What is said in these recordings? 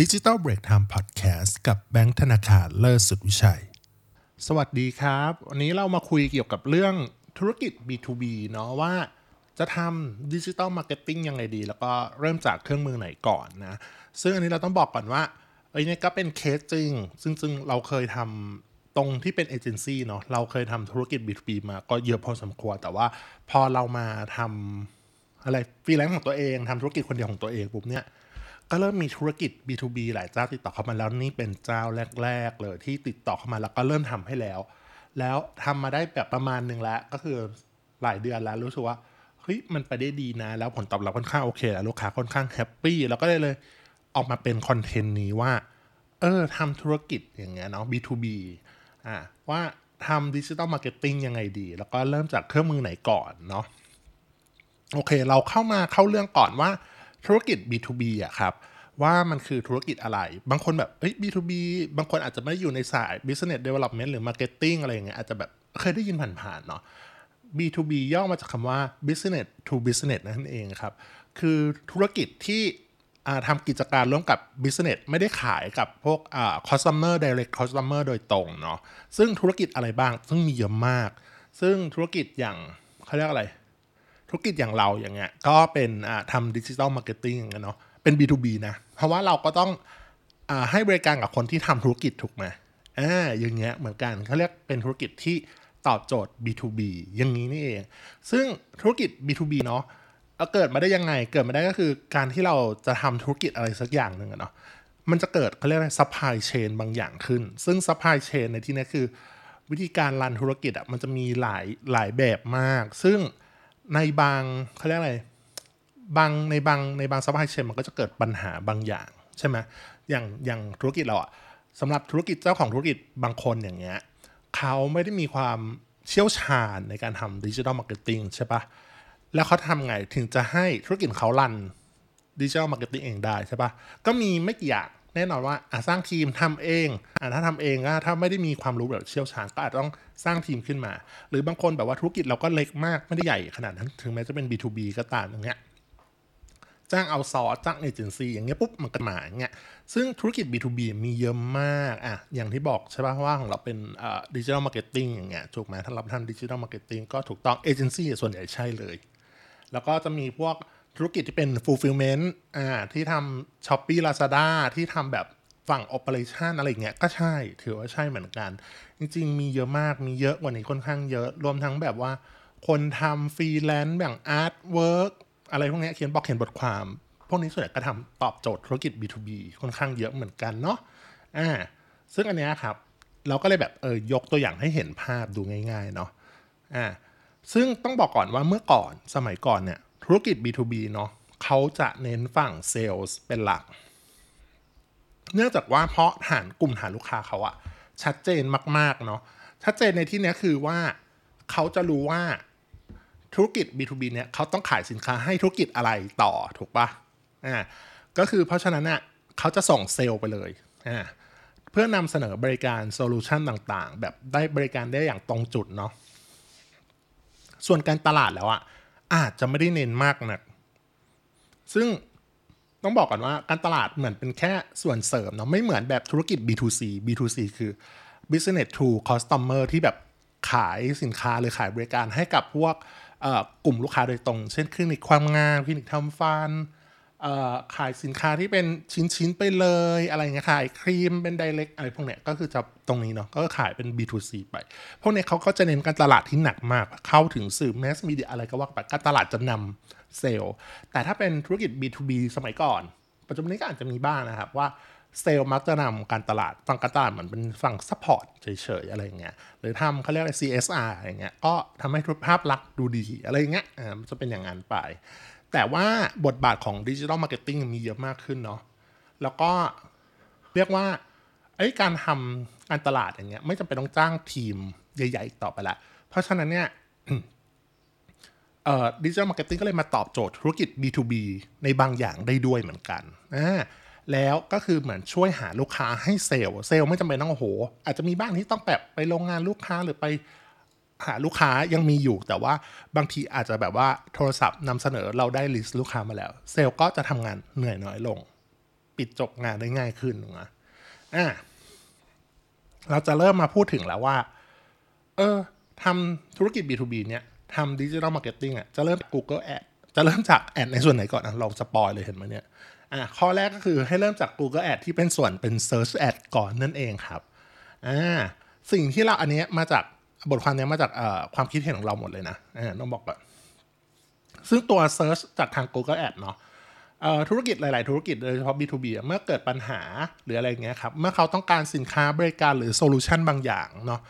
ดิจิ t a ลเบรกไทม์พอดแคสต์กับแบงค์ธนาคารเลิศสุดวิชัย สวัสดีครับ วันนี้เรามาคุยเกี่ยวกับเรื่องธุรกิจ B2B เนาะว่าจะทำดิจิ t a ลมาร์เก็ตติ้งยังไงดี แล้วก็เริ่มจากเครื่องมือไหนก่อนนะ ซึ่งอันนี้เราต้องบอกก่อนว่าเอ้ยเนี่ยก็เป็นเคสจริง ซึ่งซึ่งเราเคยทำตอนที่เป็นเอเจนซี่เนาะเราเคยทำธุรกิจ B2B มาก็เยอะพอสมควร แต่ว่าพอเรามาทำอะไรฟรีแลนซ์ของตัวเองทำธุรกิจคนเดียวของตัวเองปุ๊บเนี่ย ก็เริ่มมีธุรกิจ B2B หลายเจ้าติดต่อเข้ามาแล้วนี่เป็นเจ้าแรก ๆ เลยที่ติดต่อเข้ามาแล้วก็เริ่มทำให้แล้ว แล้วทำมาได้แบบประมาณหนึ่งแล้วก็คือหลายเดือนแล้วรู้สึกว่าเฮ้ยมันไปได้ดีนะ แล้วผลตอบรับค่อนข้างโอเคแล้วลูกค้าค่อนข้าง happy แล้วก็เลยเลยออกมาเป็นคอนเทนต์นี้ว่าเออทำธุรกิจอย่างเงี้ยเนาะ B2B อ่าว่าทำดิจิ t a ลมาร์เก็ตติ้งยังไงดี แล้วก็เริ่มจากเครื่องมือไหนก่อนเนาะโอเค เราเข้ามาเข้าเรื่องก่อนว่า ธุรกิจ B2B อะครับว่ามันคือธุรกิจอะไร บางคนแบบเอ้ย B2B บางคนอาจจะไม่ได้อยู่ในสาย Business Development หรือ Marketing อะไรอย่างเงี้ยอาจจะแบบเคยได้ยินผ่านๆเนาะ B2B ย่อมาจากคำว่า Business to Business นั่นเองครับ คือธุรกิจที่ทำกิจการร่วมกับ Business ไม่ได้ขายกับพวก Customer Direct Customer โดยตรงเนาะซึ่งธุรกิจอะไรบ้างซึ่งมีเยอะมาก ซึ่งธุรกิจอย่างเขาเรียกอะไร ธุรกิจอย่างเราอย่างเงี้ยก็เป็นทำดิจิ t a ลมาร์เก็ตติ้งอย่างเงี้ยเนาะเป็น B2B นะเพราะว่าเราก็ต้องอให้บริการกับคนที่ทำธุรกิจถูกไหมอ่าอย่างเงี้ยเหมือนกันเขาเรียกเป็นธุรกิจที่ตอบโจทย์ B2B อย่างนี้นี่เอง ซึ่งธุรกิจ B2B เนาะเกิดมาได้ยังไง เกิดมาได้ก็คือการที่เราจะทำธุรกิจอะไรสักอย่างหนึ่งเนาะ มันจะเกิดเขาเรียกอะไร supply chain บางอย่างขึ้น ซึ่ง supply chain ในที่นี้คือ วิธีการ run ธุรกิจอะมันจะมีหลายหลายแบบมาก ซึ่ง ในบางเขาเรียกอะไร บางในบางในบาง supply chain มันก็จะเกิดปัญหาบางอย่างใช่ไหมอย่างอย่างธุรกิจเราอะสำหรับธุรกิจเจ้าของธุรกิจบางคนอย่างเงี้ยเขาไม่ได้มีความเชี่ยวชาญในการทำ digital marketing ใช่ปะแล้วเขาทำไงถึงจะให้ธุรกิจเขา run digital marketing เองได้ใช่ปะก็มีไม่กี่อย่าง แน่นอนว่าสร้างทีมทำเองอถ้าทำเองก็ถ้าไม่ได้มีความรู้แบบเชี่ยวชาญก็อาจต้องสร้างทีมขึ้นมา หรือบางคนแบบว่าธุรกิจเราก็เล็กมากไม่ได้ใหญ่ขนาดนั้น ถึงแม้จะเป็น B2B ก็ตามอย่างเงี้ยจ้าง outsource จ้างเอเจนซี่อย่างเงี้ยปุ๊บมันก็มาอย่างเงี้ยซึ่งธุรกิจ B2B มีเยอะมากอะอย่างที่บอกใช่ป่ะว่าของเราเป็น digital marketing อย่างเงี้ยถูกไหมถ้าเราทำ digital marketing ก็ถูกต้องเอเจนซี่ส่วนใหญ่ใช่เลย แล้วก็จะมีพวก ธุรกิจที่เป็น fulfillment อ่าที่ทำ Shopee Lazada ที่ทำแบบฝั่ง operation อะไรเงี้ยก็ใช่ถือว่าใช่เหมือนกัน จริง ๆ มีเยอะมากมีเยอะกว่านี้ค่อนข้างเยอะรวมทั้งแบบว่า คนทำฟรีแลนซ์แบบ artwork อะไรพวกนี้เขียนบอกเขียนบทความ พวกนี้ส่วนใหญ่ก็ทำตอบโจทย์ธุรกิจ B2B ค่อนข้างเยอะเหมือนกันเนาะอ่าซึ่งอันนี้ครับ เราก็เลยแบบเออยกตัวอย่างให้เห็นภาพดูง่าย ๆ เนาะอ่าซึ่งต้องบอกก่อนว่าเมื่อก่อนสมัยก่อนเนี่ย ธุรกิจ B2B เนาะเขาจะเน้นฝั่งเซลล์เป็นหลัก เนื่องจากว่าเพราะฐานกลุ่มฐานลูกค้าเขาอะชัดเจนมากๆเนาะชัดเจนในที่นี้คือว่าเขาจะรู้ว่าธุรกิจ B2B เนี่ยเขาต้องขายสินค้าให้ธุรกิจอะไรต่อถูกปะอ่าก็คือเพราะฉะนั้นเนี่ยเขาจะส่งเซลล์ไปเลยอ่าเพื่อนำเสนอบริการ solution ต่างๆ แบบได้บริการได้อย่างตรงจุดเนาะส่วนการตลาดแล้วอะ อาจจะไม่ได้เน้นมากนะัก ซึ่งต้องบอกก่อนว่าการตลาดเหมือนเป็นแค่ส่วนเสริมเนาะไม่เหมือนแบบธุรกิจ B2C B2C คือ business to customer ที่แบบขายสินค้าหรือขายบริการให้กับพวกกลุ่มลูกค้าโดยตรง เช่นคลินิกความงามคลินิกทำฟัน ขายสินค้าที่เป็นชิ้นๆไปเลยอะไรเงี้ยขายครีมเป็นไดเรกอะไรพวกเนี้ยก็คือจะตรงนี้เนาะก็ขายเป็น B2C ไป พวกเนี้ยเขาก็จะเน้นการตลาดที่หนักมาก เข้าถึงสื่อ mass media อะไรก็ว่าไปการตลาดจะนำเซลล์ แต่ถ้าเป็นธุรกิจ B2B สมัยก่อน ปัจจุบันนี้ก็อาจจะมีบ้างนะครับว่าเซลล์มักจะนำการตลาดฝั่งการตลาดเหมือนเป็นฝั่ง support เฉยๆ อะไรเงี้ยหรือทำเขาเรียกอะไร CSR อะไรเงี้ยก็ทำให้ภาพลักษณ์ดูดีอะไรเงี้ยอ่าจะเป็นอย่างนั้นไป แต่ว่าบทบาทของ digital marketing มีเยอะมากขึ้นเนาะแล้วก็เรียกว่าไอ้การทำการตลาดอย่างเงี้ยไม่จำเป็นต้องจ้างทีมใหญ่ ๆ ต่อไปละ เพราะฉะนั้นเนี่ยเอ่อ digital marketing ก็เลยมาตอบโจทย์ธุรกิจ B2B ในบางอย่างได้ด้วยเหมือนกันอ่าแล้วก็คือเหมือนช่วยหาลูกค้าให้ sales sales ไม่จำเป็นต้องโอ้โห อาจจะมีบ้างที่ต้องแบบไปโรงงานลูกค้าหรือไป หาลูกค้ายังมีอยู่ แต่ว่าบางทีอาจจะแบบว่าโทรศัพท์นำเสนอเราได้ list ลูกค้ามาแล้ว เซลล์ก็จะทำงานเหนื่อยน้อยลง ปิดจบงานได้ง่ายขึ้นนะอะเราจะเริ่มมาพูดถึงแล้วว่า เออทำธุรกิจ B2B เนี่ยทำ digital marketing อะจะเริ่ม Google Ad จะเริ่มจาก ad ในส่วนไหนก่อนนะเรา spoil เลยเห็นไหมเนี่ยอะข้อแรกก็คือให้เริ่มจาก Google Ad ที่เป็นส่วนเป็น Search Ad ก่อนนั่นเองครับอ่าสิ่งที่เราอันนี้มาจาก บทความนี้มาจากความคิดเห็นของเราหมดเลยนะต้องบอกก่อนซึ่งตัว Search จากทาง Google Ad เนาะธุรกิจหลาย ๆ ธุรกิจโดยเฉพาะ B2B เมื่อเกิดปัญหาหรืออะไรเงี้ยครับ เมื่อเขาต้องการสินค้าบริการหรือ solution บางอย่างเนาะ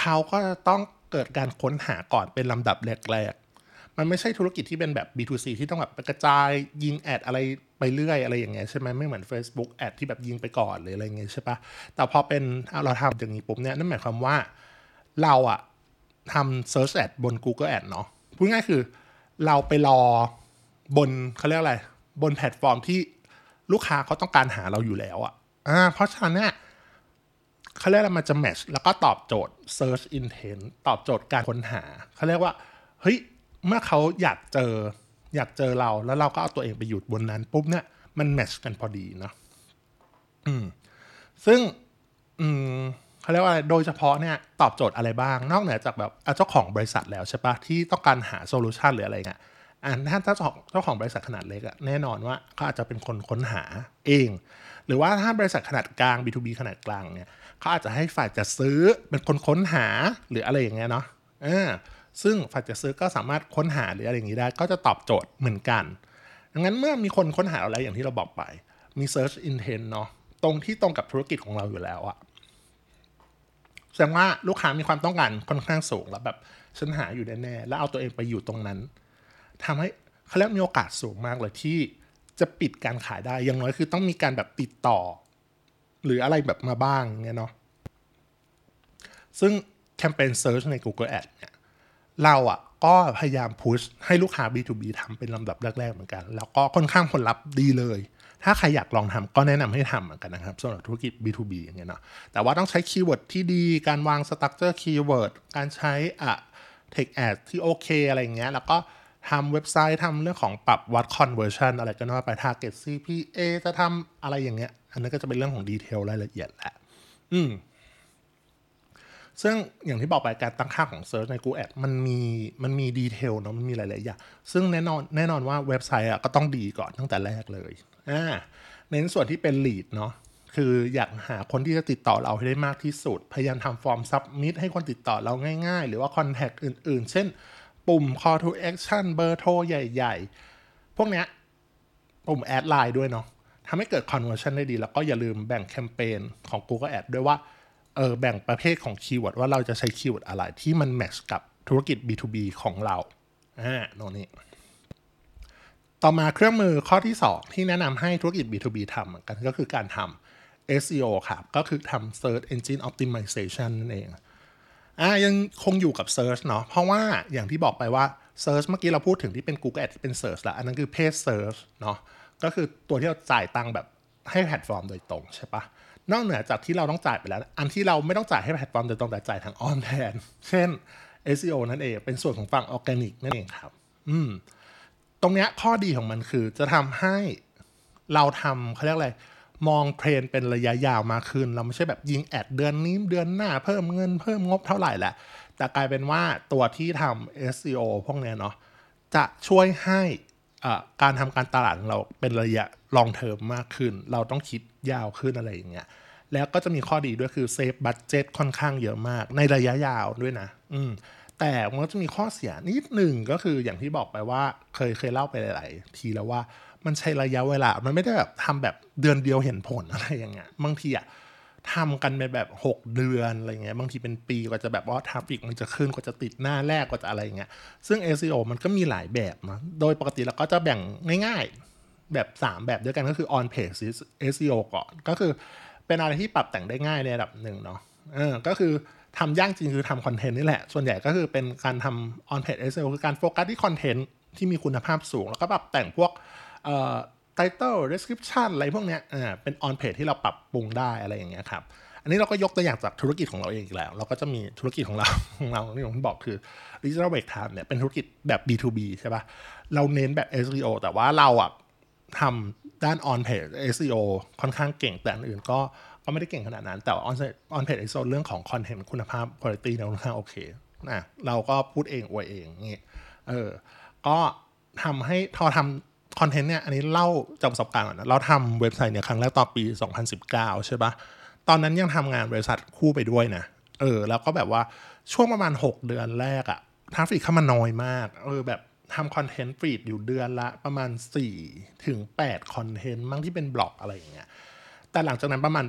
เขาก็ต้องเกิดการค้นหาก่อนเป็นลำดับแรก ๆ มันไม่ใช่ธุรกิจที่เป็นแบบ B2C ที่ต้องแบบกระจายยิง ad อะไรไปเรื่อยอะไรอย่างเงี้ยใช่ไหมไม่เหมือน Facebook ad ที่แบบยิงไปก่อนหรืออะไรเงี้ยใช่ปะแต่พอเป็นเราทำอย่างนี้ปุ๊บเนี่ยนั่นหมายความว่า เราอะทำ Search Ad บน Google Ad เนาะพูดง่ายคือเราไปรอบนเขาเรียกอะไร บนแพลตฟอร์มที่ลูกค้าเขาต้องการหาเราอยู่แล้วอะอะเพราะฉะนั้นเนี่ยเขาเรียกว่ามันจะแมชแล้วก็ตอบโจทย์ search intent ตอบโจทย์การค้นหา เขาเรียกว่า เฮ้ย เมื่อเขาอยากเจออยากเจอเราแล้วเราก็เอาตัวเองไปอยู่บนนั้นปุ๊บเนี่ยมันแมชกันพอดีเนาะอืมซึ่งอืม เขาเรียกว่าโดยเฉพาะเนี่ยตอบโจทย์อะไรบ้าง นอกเหนือจากแบบเจ้าของบริษัทแล้วใช่ปะที่ต้องการหาโซลูชันหรืออะไรเงี้ยอ่าถ้าเจ้าของเจ้าของบริษัทขนาดเล็กอะแน่นอนว่าเขาอาจจะเป็นคนค้นหาเอง หรือว่าถ้าบริษัทขนาดกลาง B2B ขนาดกลางเนี่ยเขาอาจจะให้ฝ่ายจะซื้อเป็นคนค้นหาหรืออะไรอย่างเงี้ยเนาะอ่าซึ่งฝ่ายจะซื้อก็สามารถค้นหาหรืออะไรอย่างงี้ได้ ก็จะตอบโจทย์เหมือนกัน ดังนั้นเมื่อมีคนค้นหาอะไรอย่างที่เราบอกไป มี search intent เนาะตรงที่ตรงกับธุรกิจของเราอยู่แล้วอะ แสดงว่าลูกค้ามีความต้องการค่อนข้างสูงแล้วแบบฉันหาอยู่แน่ๆแล้วเอาตัวเองไปอยู่ตรงนั้นทำให้เขาเรียกมีโอกาสสูงมากเลยที่จะปิดการขายได้อย่างน้อยคือต้องมีการแบบติดต่อ หรืออะไรแบบมาบ้างเงี้ยเนาะซึ่งแคมเปญเซิร์ชใน Google Ad เนี่ยเราอะ่ะก็พยายาม push ให้ลูกค้า B2B ทำเป็นลำดับแรก ๆ เหมือนกัน แล้วก็ค่อนข้างผลลัพธ์ดีเลย ถ้าใครอยากลองทำก็แนะนำให้ทำเหมือนกันนะครับสำหรับธุรกิจ B2B อย่างเงี้ยเนาะแต่ว่าต้องใช้ keyword ที่ดี การวาง structure keyword การใช้อะ text ad ที่โอเคอะไรเงี้ยแล้วก็ทำเว็บไซต์ทำเรื่องของปรับวัด conversion อะไรก็ว่าไป target CPA จะทำอะไรอย่างเงี้ย อันนั้นก็จะเป็นเรื่องของ detail รายละเอียดแหละ อืม ซึ่งอย่างที่บอกไปการตั้งค่าของ Search ใน Google Ads มันมีมันมี detail เนาะมันมีหลายๆอย่างซึ่งแน่นอนแน่นอนว่าเว็บไซต์อะก็ต้องดีก่อนตั้งแต่แรกเลย อ่าเน้นส่วนที่เป็น lead เนาะคืออยากหาคนที่จะติดต่อเราให้ได้มากที่สุด พยายามทำ form submit ให้คนติดต่อเราง่ายๆ หรือว่า contact อื่นๆ เช่น ปุ่ม call to action เบอร์โทรใหญ่ๆ พวกเนี้ยปุ่ม add LINE ด้วยเนาะทำให้เกิด conversion ได้ดี แล้วก็อย่าลืมแบ่งแคมเปญของ Google Ad ด้วยว่าเออแบ่งประเภทของ keyword ว่าเราจะใช้ keyword อะไรที่มัน match กับธุรกิจ B2B ของเราอ่าโน่นนี่ ต่อมาเครื่องมือข้อที่ 2 ที่แนะนำให้ธุรกิจ B2B ทำกันก็คือการทำ SEO ครับ ก็คือทำ Search Engine Optimization นั่นเองอ่ายังคงอยู่กับ Search เนาะเพราะว่าอย่างที่บอกไปว่า Search เมื่อกี้เราพูดถึงที่เป็น Google Ads ที่เป็น Search และอันนั้นคือ Paid Search เนาะก็คือตัวที่เราจ่ายตังค์แบบให้แพลตฟอร์มโดยตรงใช่ปะนอกเหนือจากที่เราต้องจ่ายไปแล้ว อันที่เราไม่ต้องจ่ายให้แพลตฟอร์มโดยตรงแต่จ่ายทางอ้อมแทน เช่น SEO นั่นเอง เป็นส่วนของฝั่งออร์แกนิกนั่นเองครับ อืม ตรงเนี้ยข้อดีของมันคือจะทำให้เราทำเขาเรียกอะไร มองเทรนด์เป็นระยะยาวมากขึ้น เราไม่ใช่แบบยิง ad เดือนนี้เดือนหน้าเพิ่มเงินเพิ่มงบเท่าไหร่แหละ แต่กลายเป็นว่าตัวที่ทำ SEO พวกเนี้ยเนาะจะช่วยให้การทำการตลาดของเราเป็นระยะ long term มากขึ้น เราต้องคิดยาวขึ้นอะไรอย่างเงี้ยแล้วก็จะมีข้อดีด้วยคือ save budget ค่อนข้างเยอะมากในระยะยาวด้วยนะ อืม แต่มันก็จะมีข้อเสียนิดหนึ่งก็คืออย่างที่บอกไปว่าเคยเคยเล่าไปหลาย ๆ ทีแล้วว่ามันใช้ระยะเวลา มันไม่ได้แบบทำแบบเดือนเดียวเห็นผลอะไรอย่างเงี้ยบางทีอะทำกันไปแบบ 6 เดือนอะไรเงี้ยบางทีเป็นปีกว่าจะแบบว่า traffic มันจะขึ้นกว่าจะติดหน้าแรกกว่าจะอะไรเงี้ยซึ่ง SEO มันก็มีหลายแบบนะโดยปกติเราก็จะแบ่งง่ายๆแบบ 3 แบบด้วยกันก็คือ on page SEO ก่อน ก็คือเป็นอะไรที่ปรับแต่งได้ง่ายในระดับหนึ่งเนาะเออก็คือ ทำย่างจริงคือทำคอนเทนต์นี่แหละ ส่วนใหญ่ก็คือเป็นการทำ on page SEO คือการโฟกัสที่คอนเทนต์ที่มีคุณภาพสูง แล้วก็ปรับแต่งพวกเอ่อ title description อะไรพวกเนี้ยอ่าเป็น on page ที่เราปรับปรุงได้อะไรอย่างเงี้ยครับ อันนี้เราก็ยกตัวอย่างจากธุรกิจของเราเองอีกแล้ว เราก็จะมีธุรกิจของเราของเราที่ผมบอกคือ digital break time เนี่ยเป็นธุรกิจแบบ B2B ใช่ปะ่ะเราเน้นแบบ SEO แต่ว่าเราอะทำด้าน on page SEO ค่อนข้างเก่งแต่อันอื่นก็ ก็ไม่ได้เก่งขนาดนั้น แต่ on on page SEO เรื่องของ content คุณภาพ quality เนี่ยค่อนข้างโอเคนะเราก็พูดเองอวยเองนี่เออ ก็ทำให้พอทำคอนเทนต์เนี่ย อันนี้เล่าจากประสบการณ์ก่อนนะเราทำเว็บไซต์เนี่ยครั้งแรกตอนปี 2019 ใช่ปะตอนนั้นยังทำงานบริษัทคู่ไปด้วยนะ เออ แล้วก็แบบว่าช่วงประมาณ 6 เดือนแรกอะ traffic เข้ามาน้อยมาก เออแบบทำคอนเทนต์ feed อยู่เดือนละประมาณ 4 ถึง8คอนเทนต์มั่งที่เป็นบล็อกอะไรอย่างเงี้ย แต่หลังจากนั้นประมาณ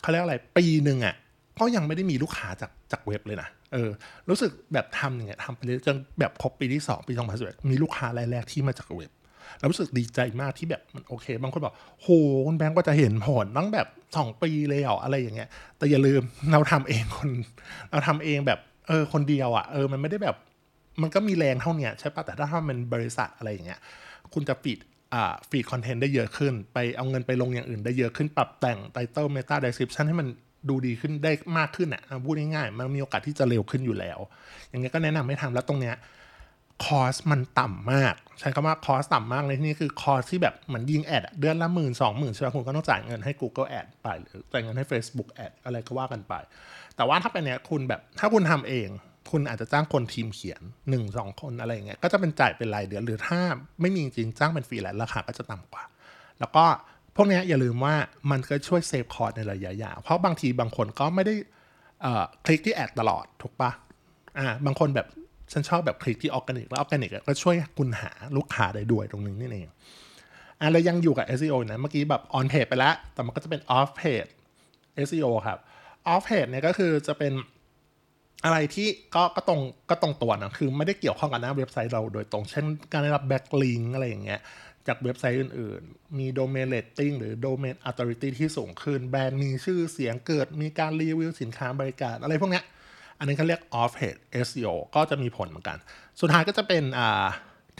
เขาเรียกอะไรปีหนึ่งอะก็ยังไม่ได้มีลูกค้าจากจากเว็บเลยนะเออรู้สึกแบบทำอย่างเงี้ยทำไปเรื่อยจนแบบครบปีที่2ปี2011มีลูกค้ารายแรกที่มาจากเว็บแล้วรู้สึกดีใจมากที่แบบมันโอเค บางคนบอกโหคุณแบงก์ก็จะเห็นผลตั้งแบบสองปีเลยเหรออะไรอย่างเงี้ย แต่อย่าลืมเราทำเองคน เราทำเองแบบเออคนเดียวอะ่ะเออมันไม่ได้แบบ มันก็มีแรงเท่าเนี้ยใช่ปะแต่ถ้าทำเป็นบริษัทอะไรอย่างเงี้ย คุณจะ feed feed คอนเทนต์ได้เยอะขึ้น ไปเอาเงินไปลงอย่างอื่นได้เยอะขึ้นปรับแต่ง title meta description ให้มันดูดีขึ้นได้มากขึ้นอะพูดง่ายๆ มันมีโอกาสที่จะเร็วขึ้นอยู่แล้ว อย่างเงี้ยก็แนะนำให้ทำแล้วตรงเนี้ย cost มันต่ำมาก ใช้คำว่า cost ต่ำมากในที่นี้คือ cost ที่แบบเหมือนยิง ad เดือนละหมื่นสองหมื่นใช่ไหมคุณก็ต้องจ่ายเงินให้ Google Ad ไปหรือจ่ายเงินให้ Facebook Ad อะไรก็ว่ากันไป แต่ว่าถ้าเป็นเนี้ยคุณแบบถ้าคุณทำเอง คุณอาจจะจ้างคนทีมเขียน1นสองคนอะไรอย่างเงี้ยก็จะเป็นจ่ายเป็นรายเดือนหรือถ้าไม่มีจริงจ้างเป็นฟรีแลนซ์ราคาก็จะต่ำกว่า แล้วก็พวกนี้อย่าลืมว่ามันก็ช่วย save cost ในระยะยาวเพราะบางทีบางคนก็ไม่ได้คลิกที่ ad ตลอดถูกปะอ่าบางคนแบบฉันชอบแบบคลิกที่ออร์แกนิกแล้วออร์แกนิกก็ช่วยคุณหาลูกค้าได้ด้วยตรงนี้นี่เองอะแล้วยังอยู่กับ SEO นะเมื่อกี้แบบ on page ไปแล้ว แต่มันก็จะเป็น off page SEO ครับ off page เนี่ยก็คือจะเป็น อะไรที่ก็ก็ตรงก็ตรงตัวนะคือไม่ได้เกี่ยวข้องกับหน้าเว็บไซต์เราโดยตรง เช่นการได้รับ backlink อะไรอย่างเงี้ยจากเว็บไซต์อื่นๆ มี domain rating หรือ domain authority ที่สูงขึ้น แบรนด์มีชื่อเสียงเกิด มีการรีวิวสินค้าบริการ อะไรพวกเนี้ย อันนี้เขาเรียก off page SEO ก็จะมีผลเหมือนกัน สุดท้ายก็จะเป็นอ่า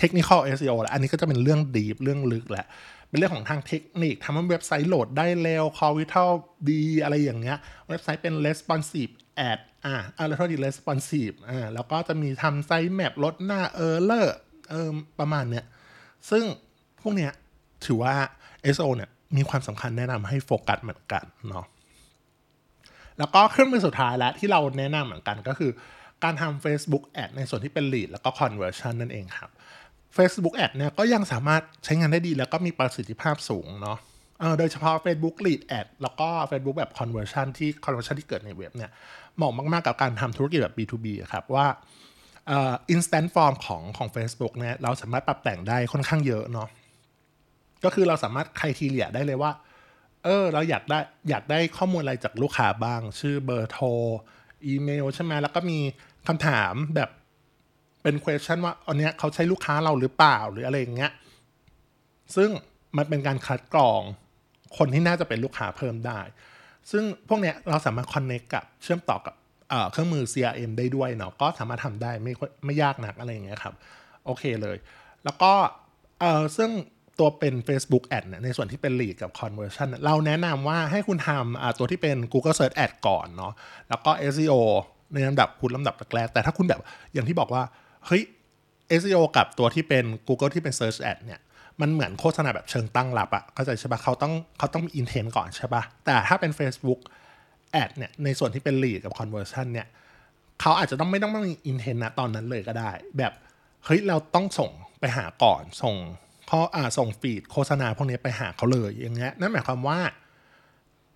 technical SEO แหละอันนี้ก็จะเป็นเรื่อง deep เรื่องลึกแหละ เป็นเรื่องของทางเทคนิคทำให้เว็บไซต์โหลดได้เร็ว call vital ดีอะไรอย่างเงี้ย เว็บไซต์เป็น responsive ad อ่าอ่าแล้วเท่ responsive อ่าแล้วก็จะมีทำไซต์แมปลดหน้า error เออประมาณเนี้ย ซึ่งพวกเนี้ยถือว่า so เนี่ยมีความสำคัญแนะนำให้โฟกัสเหมือนกันเนาะแล้วก็เครื่องมือสุดท้ายแล้วที่เราแนะนำเหมือนกันก็คือการทำ Facebook Ad ในส่วนที่เป็น lead แล้วก็ conversion นั่นเองครับ Facebook Ad เนี่ยก็ยังสามารถใช้งานได้ดีแล้วก็มีประสิทธิภาพสูงเนาะโดยเฉพาะ Facebook Lead Ad แล้วก็ Facebook แบบ conversion ที่ conversion ที่เกิดในเว็บเนี่ยเหมาะมาก ๆ กับการทำธุรกิจแบบ B2B ครับว่าอ่อ instant form ของของ Facebook เนี่ยเราสามารถปรับแต่งได้ค่อนข้างเยอะเนาะก็คือเราสามารถใครทีเลียได้เลยว่า เออ เราอยากได้อยากได้ข้อมูลอะไรจากลูกค้าบ้าง ชื่อเบอร์โทร อีเมลใช่ไหมแล้วก็มีคำถามแบบ เป็น question ว่าอันเนี้ยเขาใช้ลูกค้าเราหรือเปล่าหรืออะไรอย่างเงี้ย ซึ่งมันเป็นการคัดกรองคนที่น่าจะเป็นลูกค้าเพิ่มได้ ซึ่งพวกเนี้ยเราสามารถ connect กับเชื่อมต่อกับเครื่องมือ CRM ได้ด้วยเนาะก็สามารถทำได้ไม่ไม่ยากนักอะไรอย่างเงี้ยครับ โอเคเลย แล้วก็เออซึ่งตัวเป็น Facebook Ad เนี่ยในส่วนที่เป็น lead กับ conversion เราแนะนำว่าให้คุณทำตัวที่เป็น Google Search Ad ก่อนเนาะแล้วก็ SEO ในลำดับคุณลำดับแรกแต่ถ้าคุณแบบอย่างที่บอกว่า เฮ้ย SEO กับตัวที่เป็น Google ที่เป็น Search Ad เนี่ยมันเหมือนโฆษณาแบบเชิงตั้งรับอะเข้าใจใช่ปะเขาต้องเขาต้องมี intent ก่อนใช่ปะแต่ถ้าเป็น Facebook Ad เนี่ยในส่วนที่เป็น lead กับ conversion เนี่ยเขาอาจจะต้องไม่ต้องมี intent นะตอนนั้นเลยก็ได้ แบบเฮ้ยเราต้องส่งไปหาก่อน ส่งเขาอ่าส่งฟีดโฆษณาพวกนี้ไปหาเขาเลยอย่างเงี้ยนั่นหมายความว่า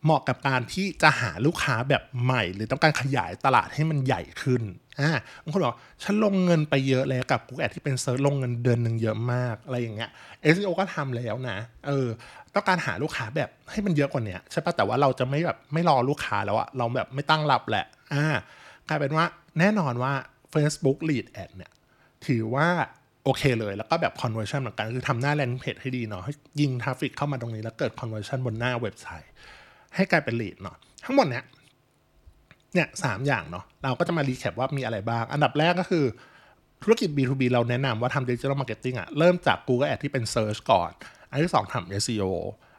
เหมาะกับการที่จะหาลูกค้าแบบใหม่ หรือต้องการขยายตลาดให้มันใหญ่ขึ้นอ่าบางคนบอกฉันลงเงินไปเยอะแล้วกับ Google Ad ที่เป็นเซิร์ชลงเงินเดือนหนึ่งเยอะมากอะไรอย่างเงี้ย SEO ก็ทำแล้วนะเออต้องการหาลูกค้าแบบให้มันเยอะกว่านี้ใช่ปะแต่ว่าเราจะไม่แบบไม่รอลูกค้าแล้วอะเราแบบไม่ตั้งรับแหละอ่ากลายเป็นว่าแน่นอนว่า Facebook Lead Ad เนี่ยถือว่าโอเคเลย แล้วก็แบบ conversion เหมือนกันคือทำหน้า landing page ให้ดีเนาะให้ยิง traffic เข้ามาตรงนี้แล้วเกิด conversion บนหน้าเว็บไซต์ ให้กลายเป็น lead เนาะทั้งหมดเนี้ยเนี่ยสามอย่างเนาะเราก็จะมา recap ว่ามีอะไรบ้าง อันดับแรกก็คือ ธุรกิจ B2B เราแนะนำว่าทำ digital marketing อะเริ่มจาก Google Ad ที่เป็น search ก่อน อันที่สองทำ SEO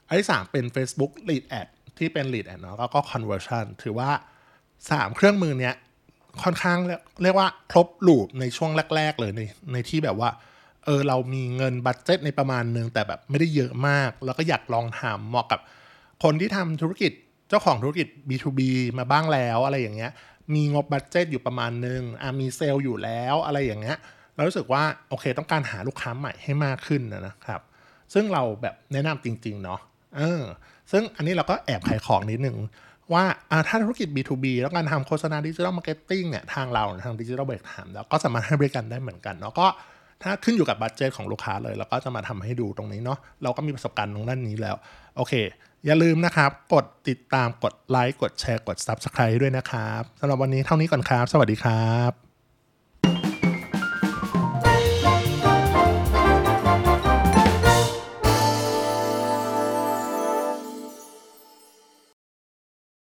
อันที่สามเป็น Facebook lead ad ที่เป็น lead ad เนาะแล้วก็ conversion ถือว่าสามเครื่องมือเนี้ยค่อนข้างเรียกว่าครบ loop ในช่วงแรก ๆ เลยในในที่แบบว่าเออเรามีเงิน budget ในประมาณนึงแต่แบบไม่ได้เยอะมาก แล้วก็อยากลองทำเหมาะกับ คนที่ทำธุรกิจเจ้าของธุรกิจ B2B มาบ้างแล้วอะไรอย่างเงี้ย มีงบ budget อยู่ประมาณหนึ่งอะมีเซลล์อยู่แล้วอะไรอย่างเงี้ยเรารู้สึกว่าโอเคต้องการหาลูกค้าใหม่ให้มากขึ้นนะครับ ซึ่งเราแบบแนะนำจริง ๆ เนาะเออซึ่งอันนี้เราก็แอบขายของนิดนึงว่าถ้าธุรกิจ B2B แล้วการทำโฆษณา digital marketing เนี่ยทางเราทาง Digital Break Time แล้วก็สามารถให้บริการได้เหมือนกันเนาะก็ถ้าขึ้นอยู่กับ budget ของลูกค้าเลยเราก็จะมาทำให้ดูตรงนี้เนาะเราก็มีประสบการณ์ตรงด้านนี้แล้ว โอเค อย่าลืมนะครับ กดติดตามกดไลค์กดแชร์กด Subscribe ด้วยนะครับสำหรับวันนี้เท่านี้ก่อนครับ สวัสดีครับ